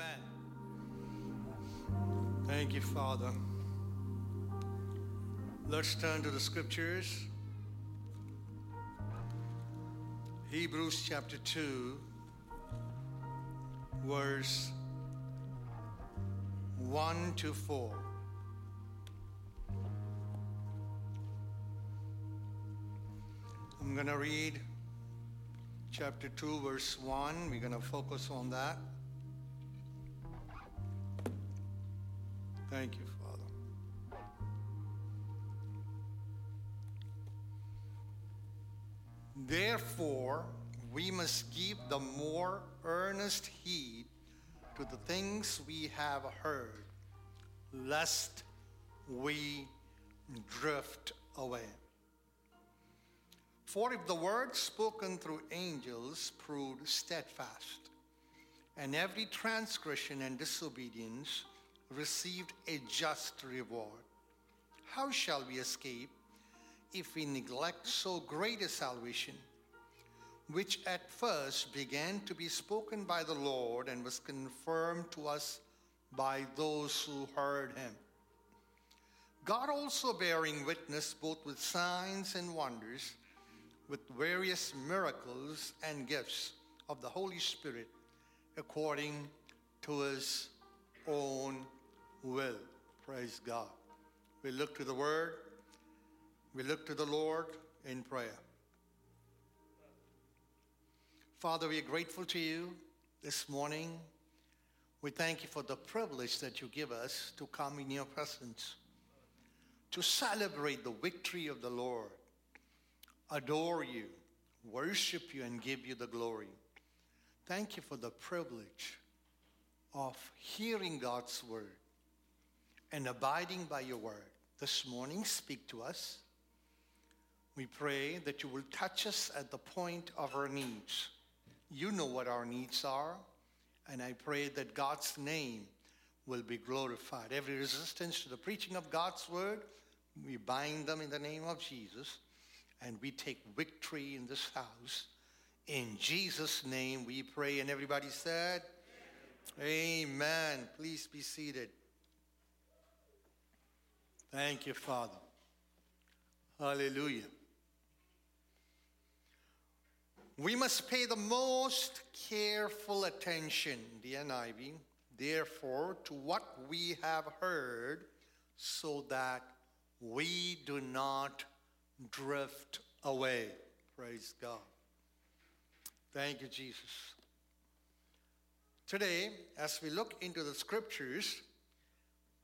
Amen. Thank you, Father. Let's turn to the scriptures. Hebrews chapter 2, verse 1 to 4. I'm going to read chapter 2, verse 1. We're going to focus on that. Thank you, Father. Therefore, we must give the more earnest heed to the things we have heard, lest we drift away. For if the word spoken through angels proved steadfast, and every transgression and disobedience received a just reward, how shall we escape if we neglect so great a salvation, which at first began to be spoken by the Lord and was confirmed to us by those who heard him? God also bearing witness both with signs and wonders with various miracles and gifts of the Holy Spirit according to his own will. Praise God. We look to the Word, we look to the Lord in prayer. Father, we are grateful to you this morning. We thank you for the privilege that you give us to come in your presence, to celebrate the victory of the Lord adore you, worship you, and give you the glory. Thank you for the privilege of hearing God's word and abiding by your word. This morning, speak to us. We pray that you will touch us at the point of our needs. You know what our needs are, and I pray that God's name will be glorified. Every resistance to the preaching of God's word, we bind them in the name of Jesus and we take victory in this house. In Jesus' name we pray. And everybody said, Amen. Amen. Please be seated. Thank you, Father. Hallelujah. We must pay the most careful attention, the NIV, therefore, to what we have heard, so that we do not drift away. Praise God. Thank you, Jesus. Today, as we look into the scriptures,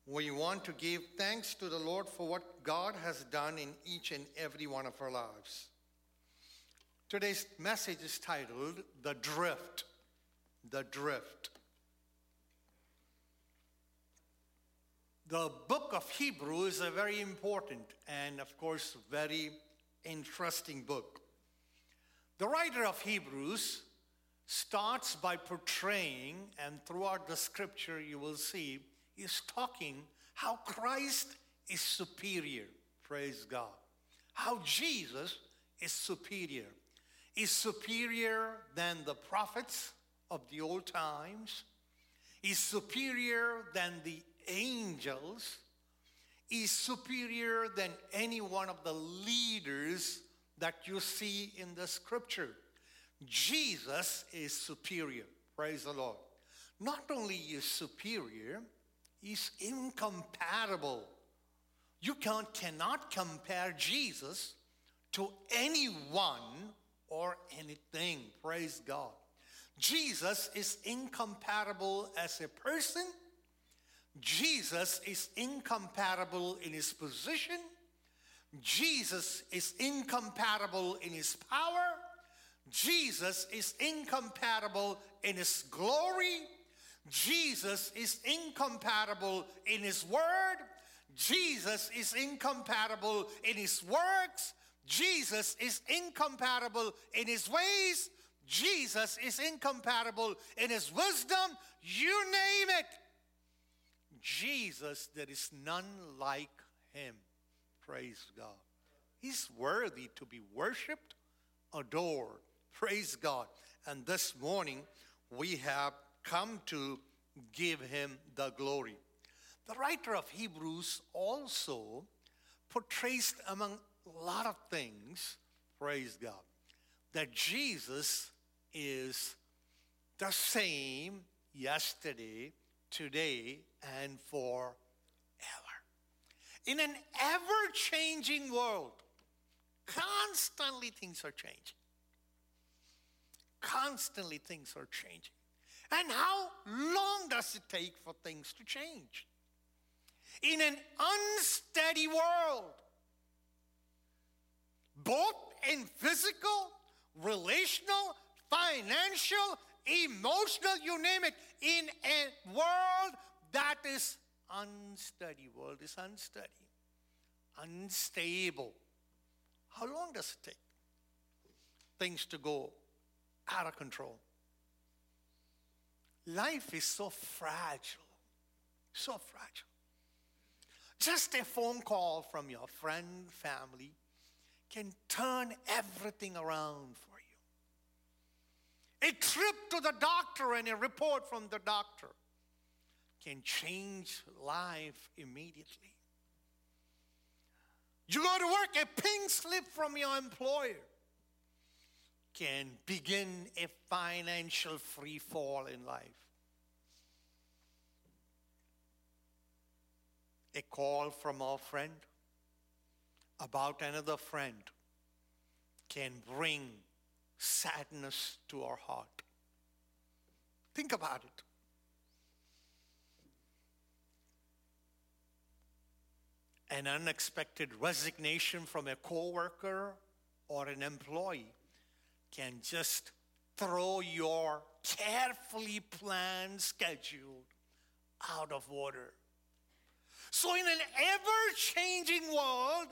we want to give thanks to the Lord for what God has done in each and every one of our lives. Today's message is titled The Drift. The Drift. The book of Hebrew is a very important and, of course, very interesting book. The writer of Hebrews starts by portraying, and throughout the scripture you will see, he's talking how Christ is superior. Praise God. How Jesus is superior. Is superior than the prophets of the old times. Is superior than the angels is superior than any one of the leaders that you see in the scripture. Jesus is superior. Praise the Lord. Not only is superior, he's incompatible. You can, cannot compare Jesus to anyone or anything. Praise God. Jesus is incompatible as a person Jesus is incompatible in his position. Jesus is incompatible in his power. Jesus is incompatible in his glory. Jesus is incompatible in his word. Jesus is incompatible in his works. Jesus is incompatible in his ways. Jesus is incompatible in his wisdom. You name it. Jesus, there is none like him. Praise God. He's worthy to be worshiped, adored. Praise God. And this morning we have come to give him the glory. The writer of Hebrews also portrays among a lot of things, praise God, that Jesus is the same yesterday, today, and forever. In an ever changing world, constantly things are changing. Constantly things are changing. And how long does it take for things to change? In an unsteady world, both in physical, relational, financial, emotional, you name it, in a world that is unsteady. World is unsteady, unstable. How long does it take things to go out of control? Life is so fragile, so fragile. Just a phone call from your friend, family, can turn everything around for you. A trip to the doctor and a report from the doctor can change life immediately. You go to work, a pink slip from your employer can begin a financial free fall in life. A call from our friend about another friend can bring sadness to our heart. Think about it. An unexpected resignation from a coworker or an employee can just throw your carefully planned schedule out of order. So, in an ever changing world,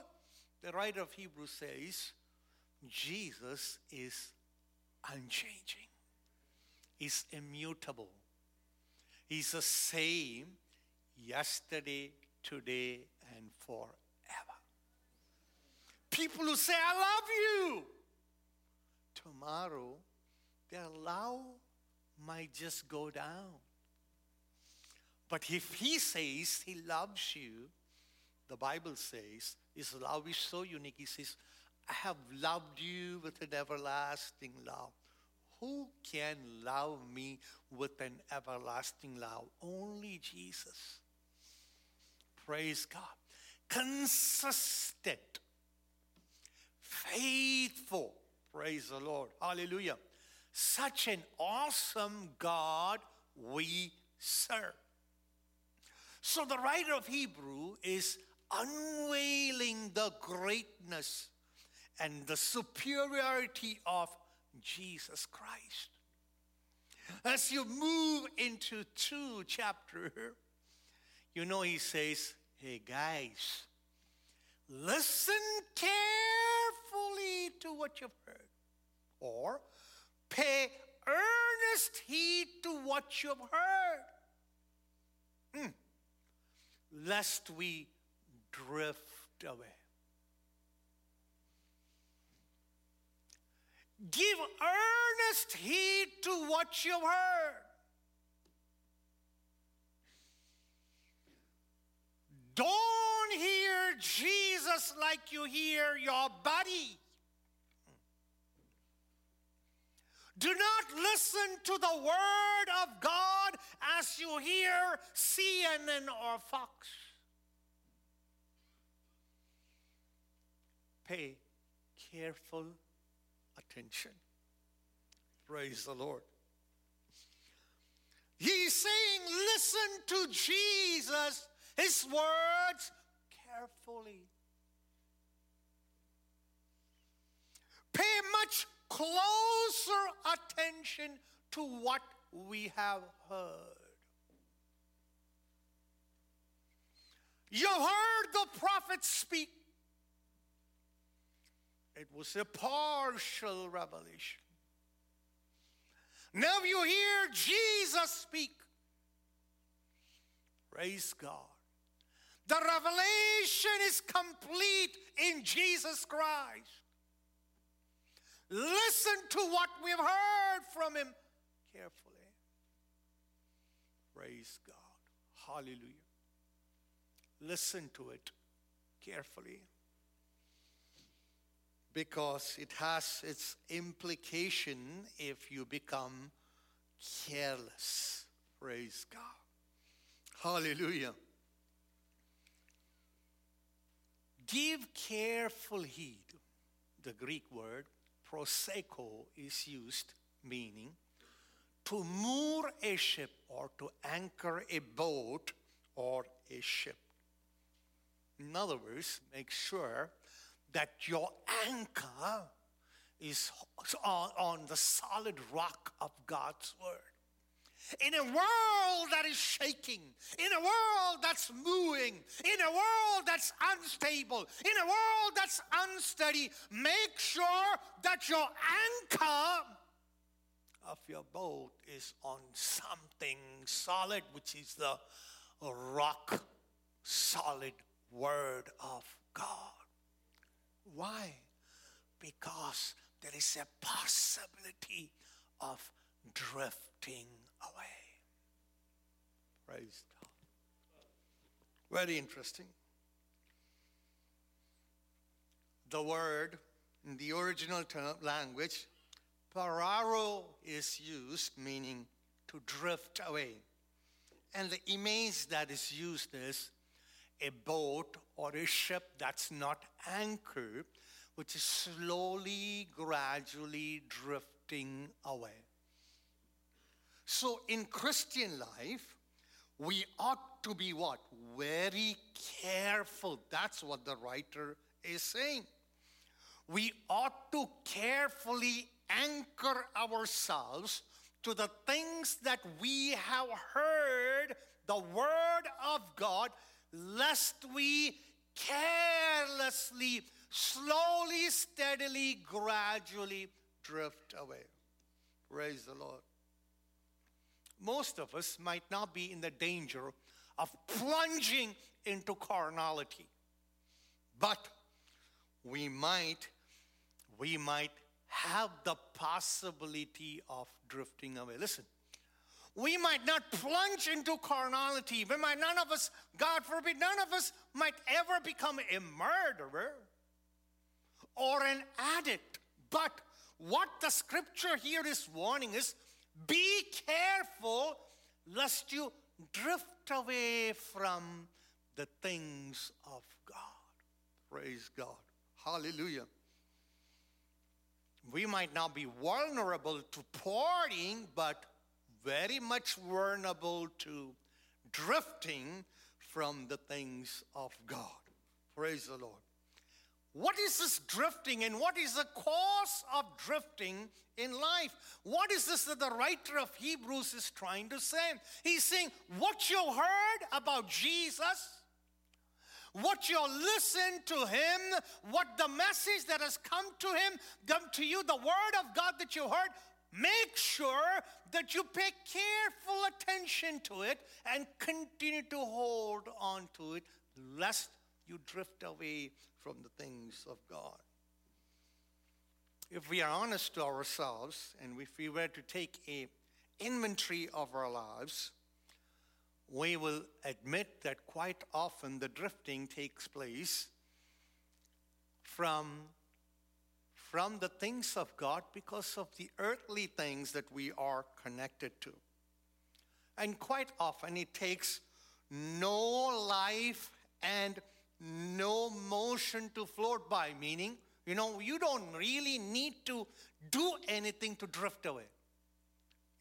the writer of Hebrews says, Jesus is unchanging, He's immutable. He's the same yesterday, today, and forever. People who say, I love you, tomorrow their love might just go down. But if he says he loves you, the Bible says his love is so unique. He says, I have loved you with an everlasting love. Who can love me with an everlasting love? Only Jesus. Praise God. Consistent, faithful. Praise the Lord. Hallelujah. Such an awesome God we serve. So the writer of Hebrew is unveiling the greatness and the superiority of Jesus Christ. As you move into two chapter, you know he says, "Hey guys, listen carefully to what you've heard, or pay earnest heed to what you've heard, mm. lest we drift away. Give earnest heed to what you've heard. Don't hear Jesus like you hear your body. Do not listen to the word of God as you hear CNN or Fox. Pay careful attention. Praise the Lord. He's saying, listen to Jesus, his words carefully. Pay much closer attention to what we have heard. You heard the prophet speak. It was a partial revelation. Now you hear Jesus speak. Praise God. The revelation is complete in Jesus Christ. Listen to what we've heard from him carefully. Praise God. Hallelujah. Listen to it carefully because it has its implication if you become careless. Praise God. Hallelujah. Give careful heed. The Greek word proseko is used, meaning to moor a ship or to anchor a boat or a ship. In other words, make sure that your anchor is on, on the solid rock of God's word. In a world that is shaking, in a world that's moving, in a world that's unstable, in a world that's unsteady, make sure that your anchor of your boat is on something solid, which is the rock solid word of God. Why? Because there is a possibility of drifting away. Praise God. Very interesting. The word in the original term, language, pararo is used, meaning to drift away. And the image that is used is a boat or a ship that's not anchored, which is slowly, gradually drifting away. So in Christian life, we ought to be what? Very careful. That's what the writer is saying. We ought to carefully anchor ourselves to the things that we have heard the word of God lest we carelessly, slowly, steadily, gradually drift away. Praise the Lord. Most of us might not be in the danger of plunging into carnality, but we might, we might have the possibility of drifting away. Listen, we might not plunge into carnality. We might, none of us, God forbid, none of us might ever become a murderer or an addict. But what the scripture here is warning is be careful lest you drift away from the things of God. Praise God. Hallelujah. We might not be vulnerable to partying, but very much vulnerable to drifting from the things of God. Praise the Lord. What is this drifting and what is the cause of drifting in life? What is this that the writer of Hebrews is trying to say? He's saying, What you heard about Jesus, what you listen to him, what the message that has come to him, come to you, the word of God that you heard, Make sure that you pay careful attention to it and continue to hold on to it, lest you drift away from the things of God. If we are honest to ourselves and if we were to take a inventory of our lives, we will admit that quite often the drifting takes place from from the things of God because of the earthly things that we are connected to. And quite often it takes no life and no motion to float by, meaning, you know, you don't really need to do anything to drift away.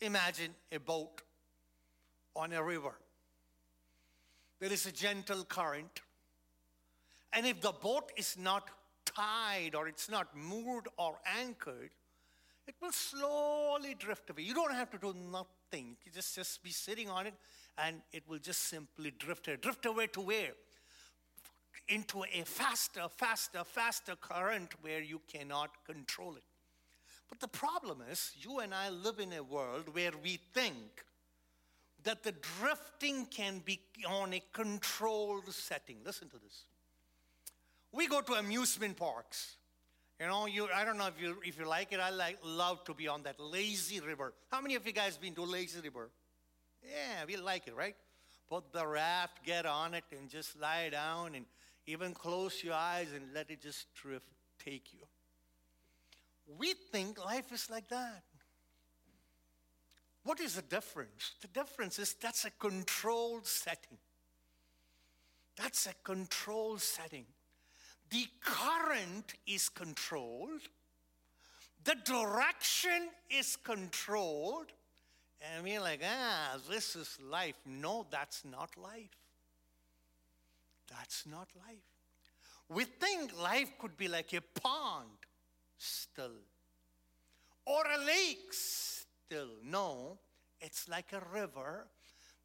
Imagine a boat on a river. There is a gentle current. And if the boat is not tied or it's not moored or anchored, it will slowly drift away. You don't have to do nothing. You just, just be sitting on it and it will just simply drift away. Drift away to where? Into a faster, faster, faster current where you cannot control it. But the problem is, you and I live in a world where we think that the drifting can be on a controlled setting. Listen to this. We go to amusement parks. You know, you I don't know if you if you like it. I like love to be on that lazy river. How many of you guys been to lazy river? Yeah, we like it, right? Put the raft, get on it, and just lie down and even close your eyes and let it just drift, take you. We think life is like that. What is the difference? The difference is that's a controlled setting. That's a controlled setting. The current is controlled, the direction is controlled, and we're like, ah, this is life. No, that's not life. That's not life. We think life could be like a pond still, or a lake still. No, it's like a river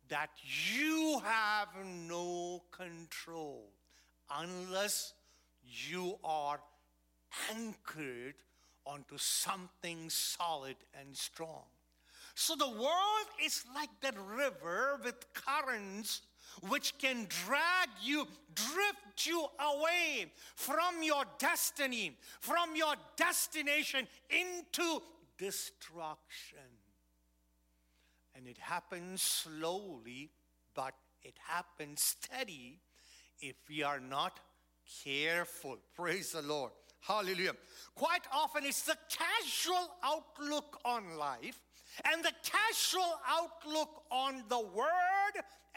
that you have no control unless you are anchored onto something solid and strong. So the world is like that river with currents which can drag you, drift you away from your destiny, from your destination into destruction. And it happens slowly, but it happens steady if we are not careful. Praise the Lord. Hallelujah. Quite often it's the casual outlook on life and the casual outlook on the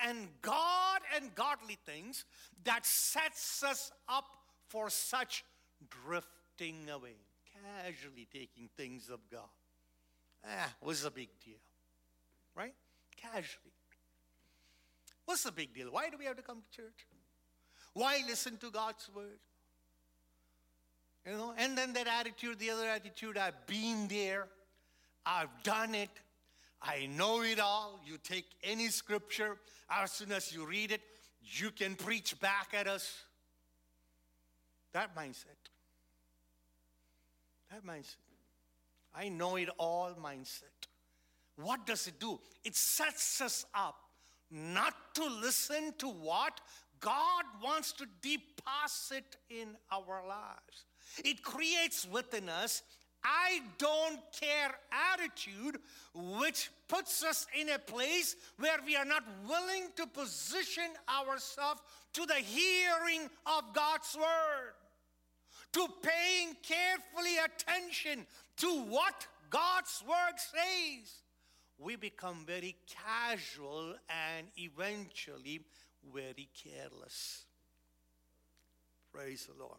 And God and godly things that sets us up for such drifting away, casually taking things of God. Ah, what's the big deal? Right? Casually. What's the big deal? Why do we have to come to church? Why listen to God's word? You know, and then that attitude, the other attitude, I've been there, I've done it, I know it all. You take any scripture, as soon as you read it, you can preach back at us. That mindset. That mindset. I know it all mindset. What does it do? It sets us up not to listen to what God wants to deposit in our lives. It creates within us I don't care attitude, which puts us in a place where we are not willing to position ourselves to the hearing of God's word, to paying carefully attention to what God's word says. We become very casual and eventually very careless. Praise the Lord.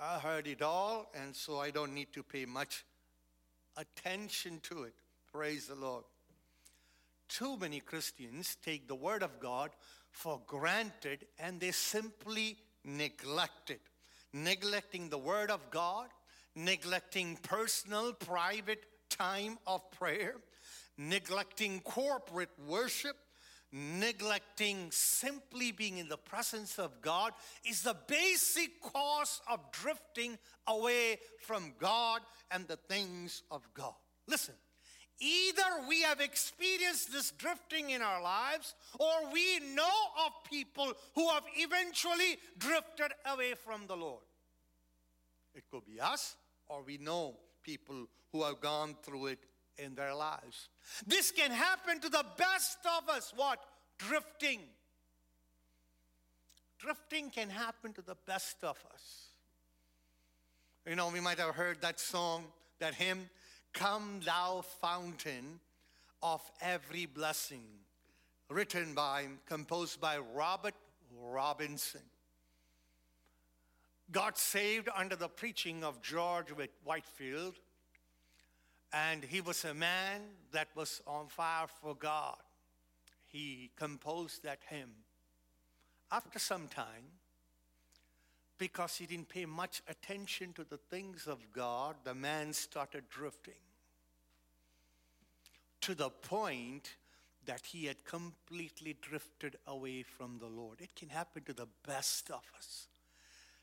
I heard it all, and so I don't need to pay much attention to it. Praise the Lord. Too many Christians take the Word of God for granted and they simply neglect it. Neglecting the Word of God, neglecting personal, private time of prayer, neglecting corporate worship, neglecting simply being in the presence of God is the basic cause of drifting away from God and the things of God. Listen, either we have experienced this drifting in our lives or we know of people who have eventually drifted away from the Lord. It could be us or we know people who have gone through it in their lives. This can happen to the best of us. What? Drifting. Drifting can happen to the best of us. You know, we might have heard that song, that hymn, Come Thou Fountain of Every Blessing, written by, composed by Robert Robinson. Got saved under the preaching of George Whitefield and he was a man that was on fire for God. He composed that hymn. After some time, because he didn't pay much attention to the things of God, the man started drifting to the point that he had completely drifted away from the Lord. It can happen to the best of us.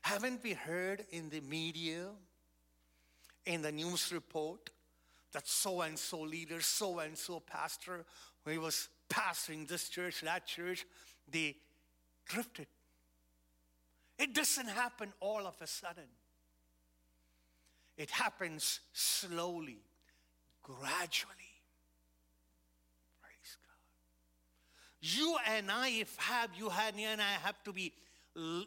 Haven't we heard in the media, in the news report, that so and so leader, so and so pastor, when he was pastoring this church, that church, they drifted. It doesn't happen all of a sudden. It happens slowly, gradually. Praise God. You and I, if have you and I have to be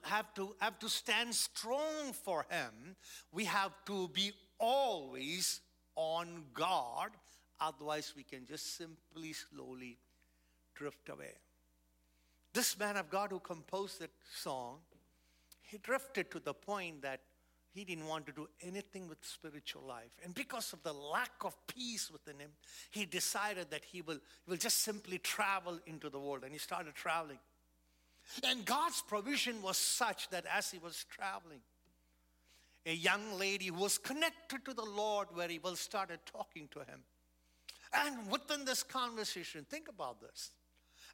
have to have to stand strong for him. We have to be always on God. Otherwise, we can just simply slowly drift away. This man of God who composed that song, he drifted to the point that he didn't want to do anything with spiritual life. And because of the lack of peace within him, he decided that he will, he will just simply travel into the world. And he started traveling. And God's provision was such that as he was traveling, a young lady who was connected to the Lord very well started talking to him. And within this conversation, think about this.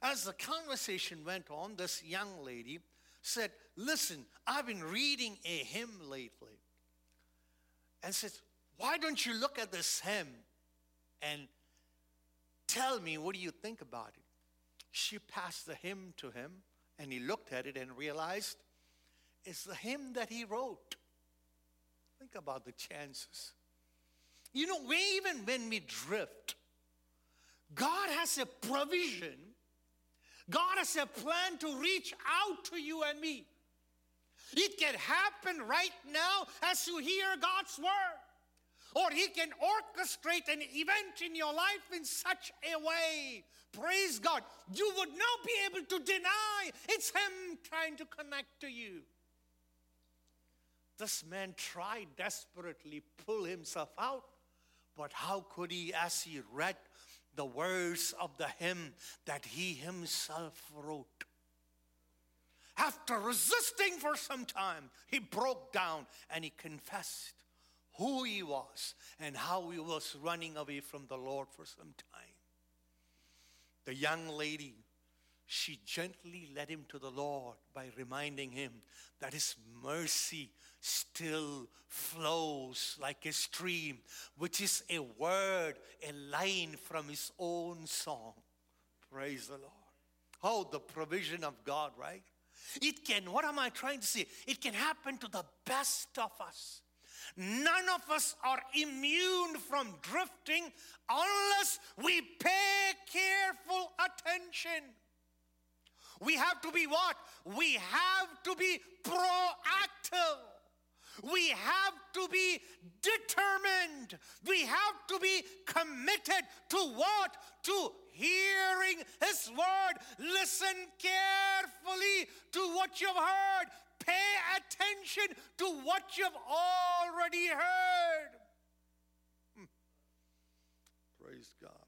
As the conversation went on, this young lady said, Listen, I've been reading a hymn lately. And says, Why don't you look at this hymn and tell me what do you think about it? She passed the hymn to him, and he looked at it and realized it's the hymn that he wrote. Think about the chances. You know, even when we drift, God has a provision. God has a plan to reach out to you and me. It can happen right now as you hear God's word. Or He can orchestrate an event in your life in such a way. Praise God. You would not be able to deny it's Him trying to connect to you. This man tried desperately pull himself out, but how could he as he read the words of the hymn that he himself wrote? After resisting for some time, he broke down and he confessed who he was and how he was running away from the Lord for some time. The young lady, she gently led him to the Lord by reminding him that his mercy still flows like a stream, which is a word, a line from his own song. Praise the Lord. Oh, the provision of God, right? It can, what am I trying to say? It can happen to the best of us. None of us are immune from drifting unless we pay careful attention. We have to be what? We have to be proactive. We have to be determined. We have to be committed to what? To hearing His word. Listen carefully to what you've heard. Pay attention to what you've already heard. Hmm. Praise God.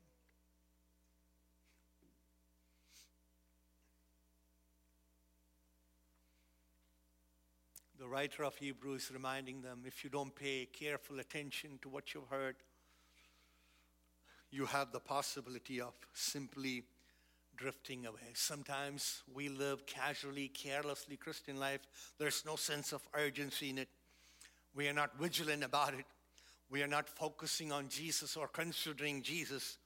The writer of Hebrews is reminding them if you don't pay careful attention to what you've heard, you have the possibility of simply drifting away. Sometimes we live casually, carelessly Christian life. There's no sense of urgency in it. We are not vigilant about it. We are not focusing on Jesus or considering Jesus.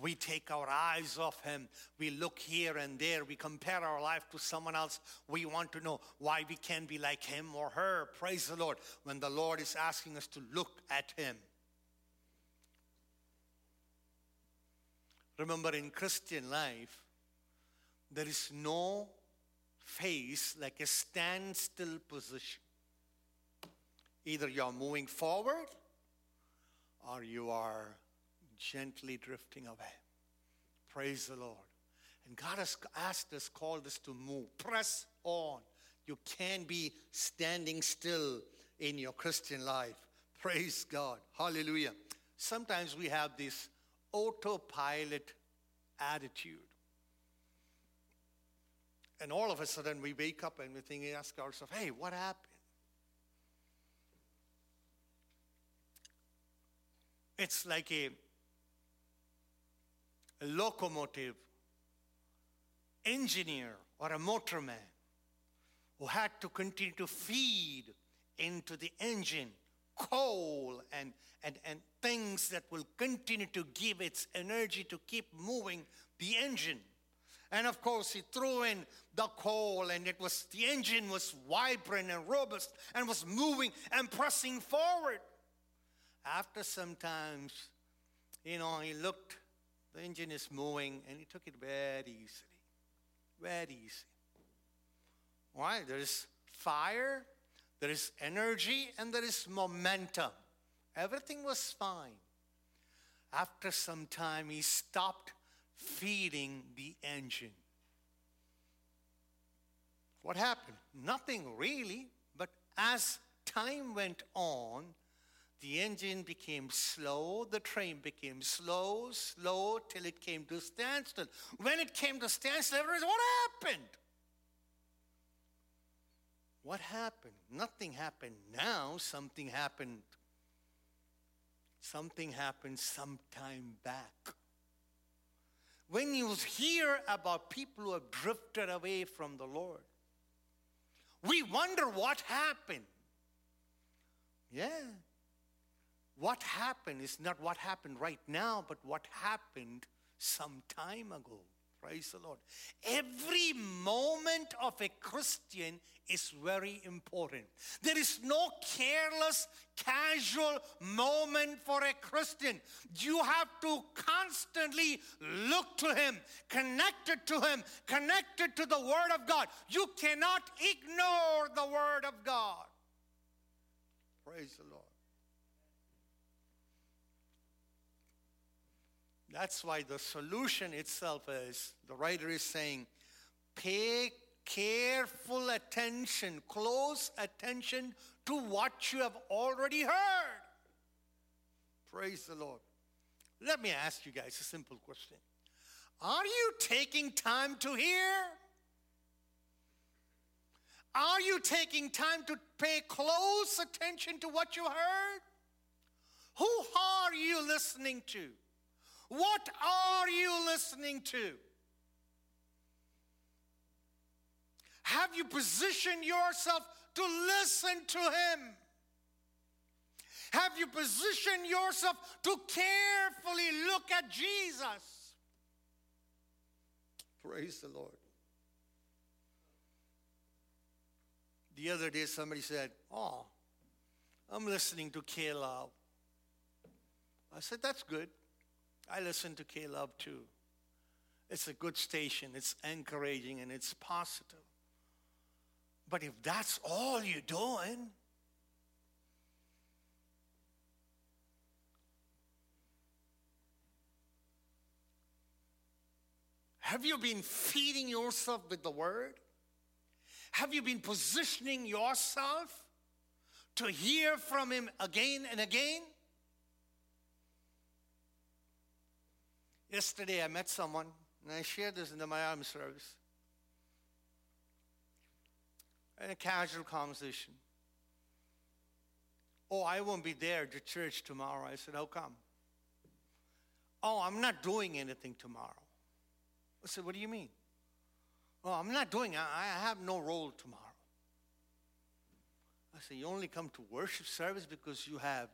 We take our eyes off Him. We look here and there. We compare our life to someone else. We want to know why we can't be like Him or her. Praise the Lord. When the Lord is asking us to look at Him. Remember, in Christian life, there is no phase like a standstill position. Either you are moving forward or you are gently drifting away. Praise the Lord. And God has asked us, called us to move, press on. You can't be standing still in your Christian life. Praise God. Hallelujah. Sometimes we have this autopilot attitude. And all of a sudden we wake up and we think, we ask ourselves, hey, what happened? It's like a, a locomotive engineer or a motorman who had to continue to feed into the engine coal and, and, and things that will continue to give its energy to keep moving the engine. And of course, he threw in the coal, and it was the engine was vibrant and robust and was moving and pressing forward. After some times, you know, he looked, the engine is moving, and he took it very easily. Very easy. Why? There is fire, there is energy, and there is momentum. Everything was fine. After some time, he stopped feeding the engine. What happened? Nothing really, but as time went on, the engine became slow, the train became slow, slow, till it came to standstill. When it came to standstill, everyone What happened? What happened? Nothing happened now, something happened. Something happened some time back. When you hear about people who have drifted away from the Lord, we wonder what happened. Yeah. What happened is not what happened right now, but what happened some time ago. Praise the Lord. Every moment of a Christian is very important. There is no careless, casual moment for a Christian. You have to constantly look to Him, connected to Him, connected to the Word of God. You cannot ignore the Word of God. Praise the Lord. That's why the solution itself is the writer is saying, pay careful attention, close attention to what you have already heard. Praise the Lord. Let me ask you guys a simple question Are you taking time to hear? Are you taking time to pay close attention to what you heard? Who are you listening to? What are you listening to? Have you positioned yourself to listen to Him? Have you positioned yourself to carefully look at Jesus? Praise the Lord. The other day, somebody said, Oh, I'm listening to K I said, That's good. I listen to Love too. It's a good station, it's encouraging, and it's positive. But if that's all you're doing, have you been feeding yourself with the word? Have you been positioning yourself to hear from Him again and again? Yesterday, I met someone, and I shared this in the Miami service. In a casual conversation. Oh, I won't be there to church tomorrow. I said, How come? Oh, I'm not doing anything tomorrow. I said, What do you mean? Oh, I'm not doing I have no role tomorrow. I said, You only come to worship service because you have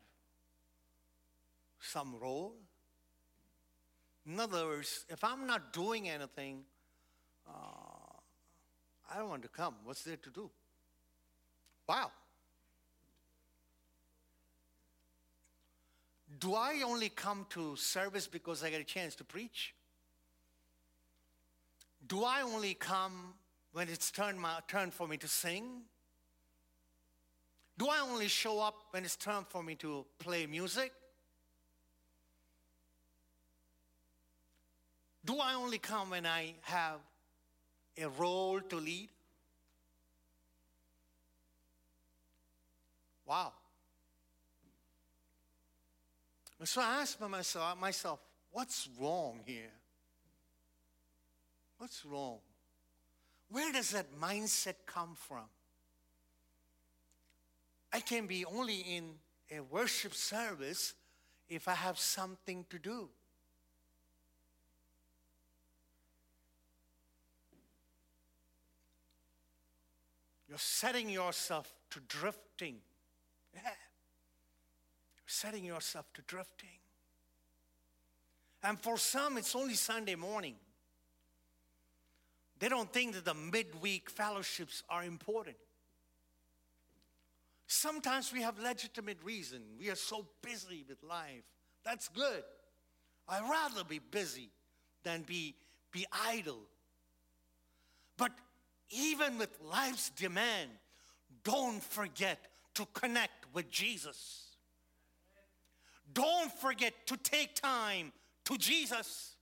some role? In other words, if I'm not doing anything, uh, I don't want to come. What's there to do? Wow. Do I only come to service because I get a chance to preach? Do I only come when it's turn, my, turn for me to sing? Do I only show up when it's time for me to play music? Do I only come when I have a role to lead? Wow. And so I asked myself, myself, what's wrong here? What's wrong? Where does that mindset come from? I can be only in a worship service if I have something to do. You're setting yourself to drifting. Yeah. You're setting yourself to drifting. And for some, it's only Sunday morning. They don't think that the midweek fellowships are important. Sometimes we have legitimate reason. We are so busy with life. That's good. I'd rather be busy than be, be idle But even with life's demand, don't forget to connect with Jesus. Don't forget to take time to Jesus.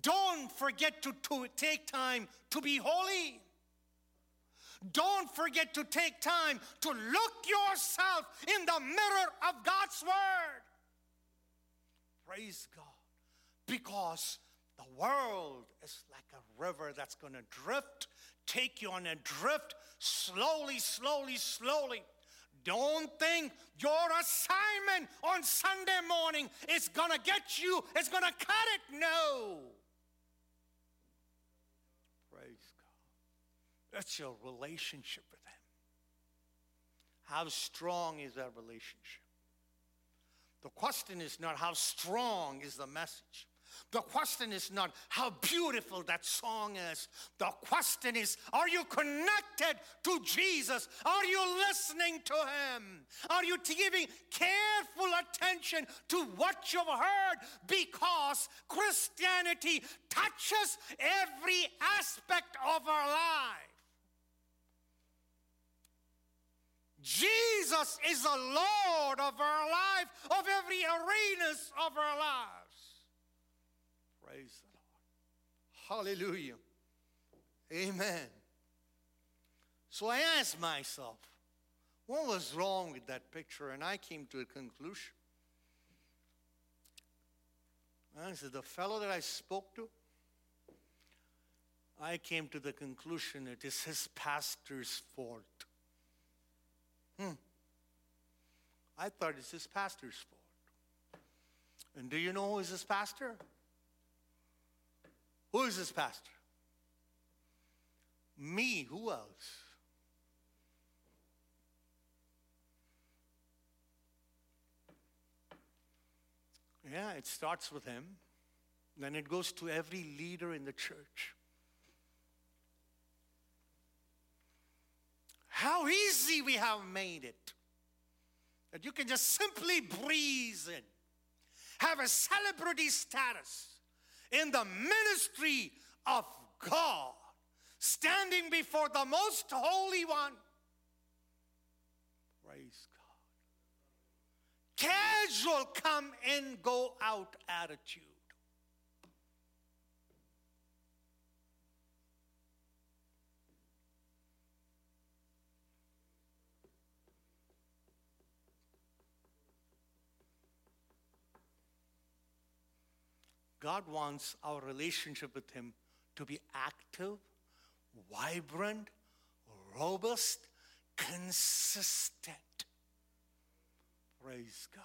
Don't forget to, to take time to be holy. Don't forget to take time to look yourself in the mirror of God's Word. Praise God. Because the world is like a river that's going to drift, take you on a drift slowly, slowly, slowly. Don't think your assignment on Sunday morning is going to get you, it's going to cut it. No. Praise God. That's your relationship with Him. How strong is that relationship? The question is not how strong is the message. The question is not how beautiful that song is. The question is are you connected to Jesus? Are you listening to Him? Are you giving careful attention to what you've heard? Because Christianity touches every aspect of our life. Jesus is the Lord of our life, of every arenas of our lives. Praise the Lord. Hallelujah. Amen. So I asked myself, what was wrong with that picture? And I came to a conclusion. I said, the fellow that I spoke to, I came to the conclusion it is his pastor's fault. Hmm. I thought it's his pastor's fault. And do you know who is his pastor? Who is this pastor? Me. Who else? Yeah, it starts with him. Then it goes to every leader in the church. How easy we have made it. That you can just simply breeze in, have a celebrity status in the ministry of God, standing before the most holy one. Praise God. Casual come in, go out attitude. God wants our relationship with Him to be active, vibrant, robust, consistent. Praise God.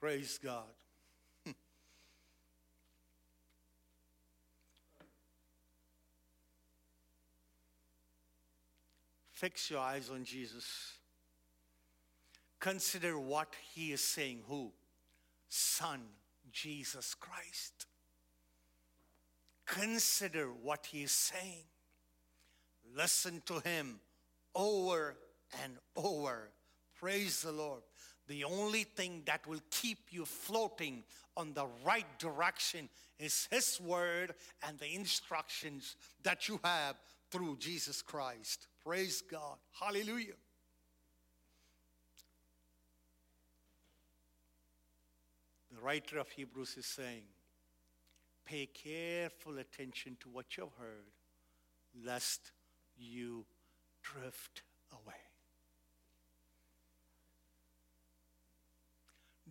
Praise God. Fix your eyes on Jesus. Consider what he is saying. Who? Son, Jesus Christ. Consider what he is saying. Listen to him over and over. Praise the Lord. The only thing that will keep you floating on the right direction is His Word and the instructions that you have through Jesus Christ. Praise God. Hallelujah. The writer of Hebrews is saying, pay careful attention to what you've heard, lest you drift away.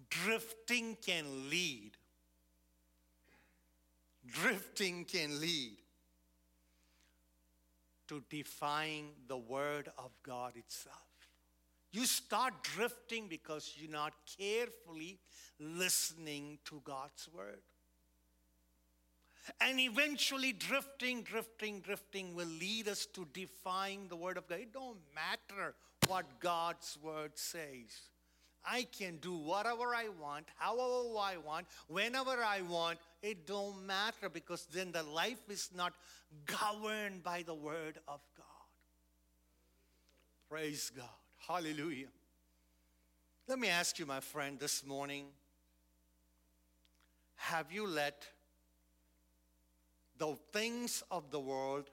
Drifting can lead. Drifting can lead to defying the Word of God itself. You start drifting because you're not carefully listening to God's word. And eventually, drifting, drifting, drifting will lead us to defying the word of God. It don't matter what God's word says. I can do whatever I want, however I want, whenever I want. It don't matter because then the life is not governed by the word of God. Praise God. Hallelujah. Let me ask you, my friend, this morning have you let the things of the world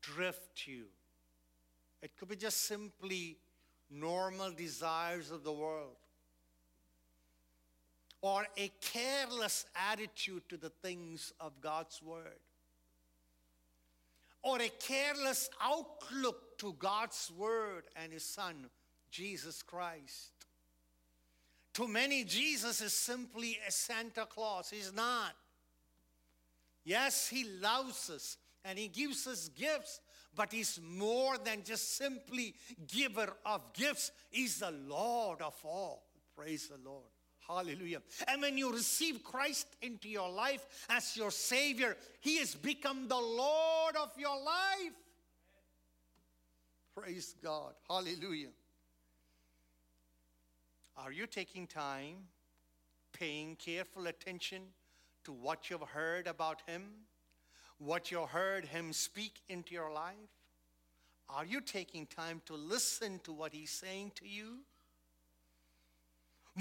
drift you? It could be just simply normal desires of the world or a careless attitude to the things of God's Word or a careless outlook to God's Word and His Son, Jesus Christ. To many, Jesus is simply a Santa Claus. He's not. Yes, He loves us and He gives us gifts, but He's more than just simply giver of gifts. He's the Lord of all. Praise the Lord. Hallelujah. And when you receive Christ into your life as your Savior, He has become the Lord of your life. Praise God. Hallelujah. Are you taking time, paying careful attention to what you've heard about Him, what you heard Him speak into your life? Are you taking time to listen to what He's saying to you?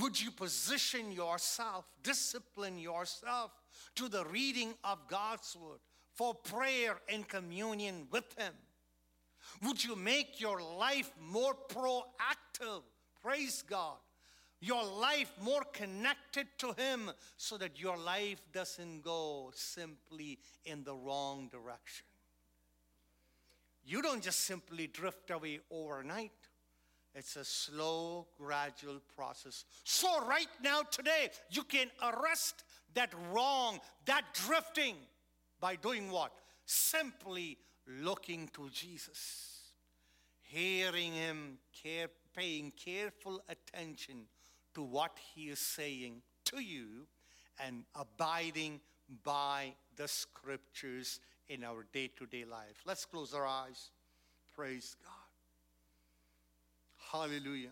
Would you position yourself, discipline yourself to the reading of God's Word for prayer and communion with Him? Would you make your life more proactive? Praise God your life more connected to Him so that your life doesn't go simply in the wrong direction. You don't just simply drift away overnight. It's a slow, gradual process. So, right now, today, you can arrest that wrong, that drifting by doing what? Simply looking to Jesus, hearing Him, care, paying careful attention to what he is saying to you and abiding by the scriptures in our day to day life. Let's close our eyes. Praise God. Hallelujah.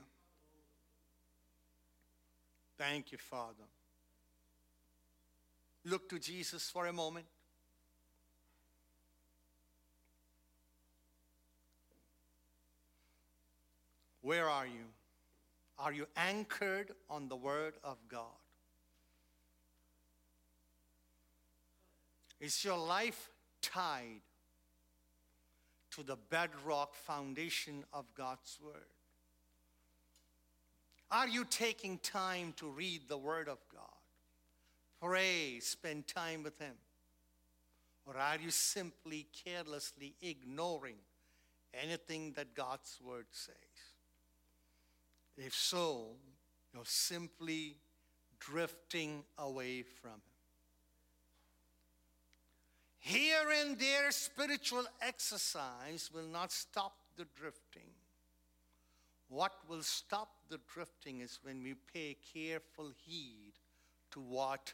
Thank you, Father. Look to Jesus for a moment. Where are you? Are you anchored on the Word of God? Is your life tied to the bedrock foundation of God's Word? Are you taking time to read the Word of God? Pray, spend time with Him? Or are you simply carelessly ignoring anything that God's Word says? If so, you're simply drifting away from Him. Here and there, spiritual exercise will not stop the drifting. What will stop the drifting is when we pay careful heed to what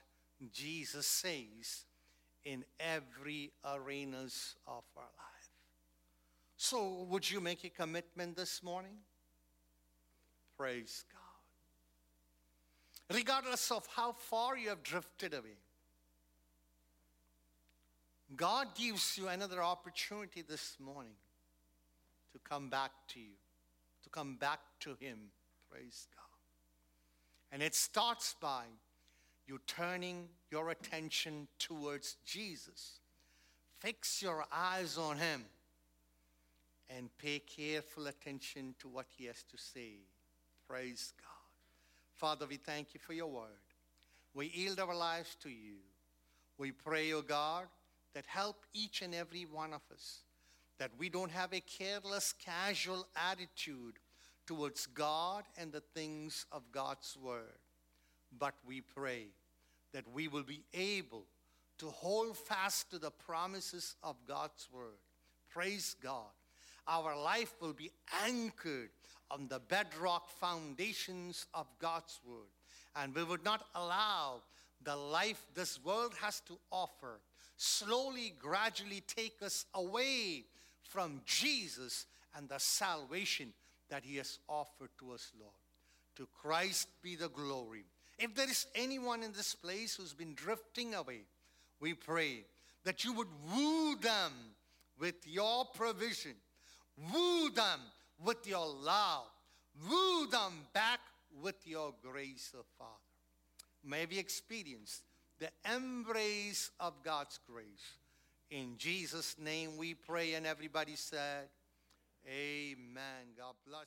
Jesus says in every arenas of our life. So, would you make a commitment this morning? Praise God. Regardless of how far you have drifted away, God gives you another opportunity this morning to come back to you, to come back to Him. Praise God. And it starts by you turning your attention towards Jesus. Fix your eyes on Him and pay careful attention to what He has to say. Praise God. Father, we thank you for your word. We yield our lives to you. We pray, O oh God, that help each and every one of us, that we don't have a careless, casual attitude towards God and the things of God's word. But we pray that we will be able to hold fast to the promises of God's word. Praise God. Our life will be anchored on the bedrock foundations of God's Word. And we would not allow the life this world has to offer slowly, gradually take us away from Jesus and the salvation that He has offered to us, Lord. To Christ be the glory. If there is anyone in this place who's been drifting away, we pray that you would woo them with your provision, woo them with your love. Woo them back with your grace, oh Father. May we experience the embrace of God's grace. In Jesus' name we pray, and everybody said, Amen. God bless.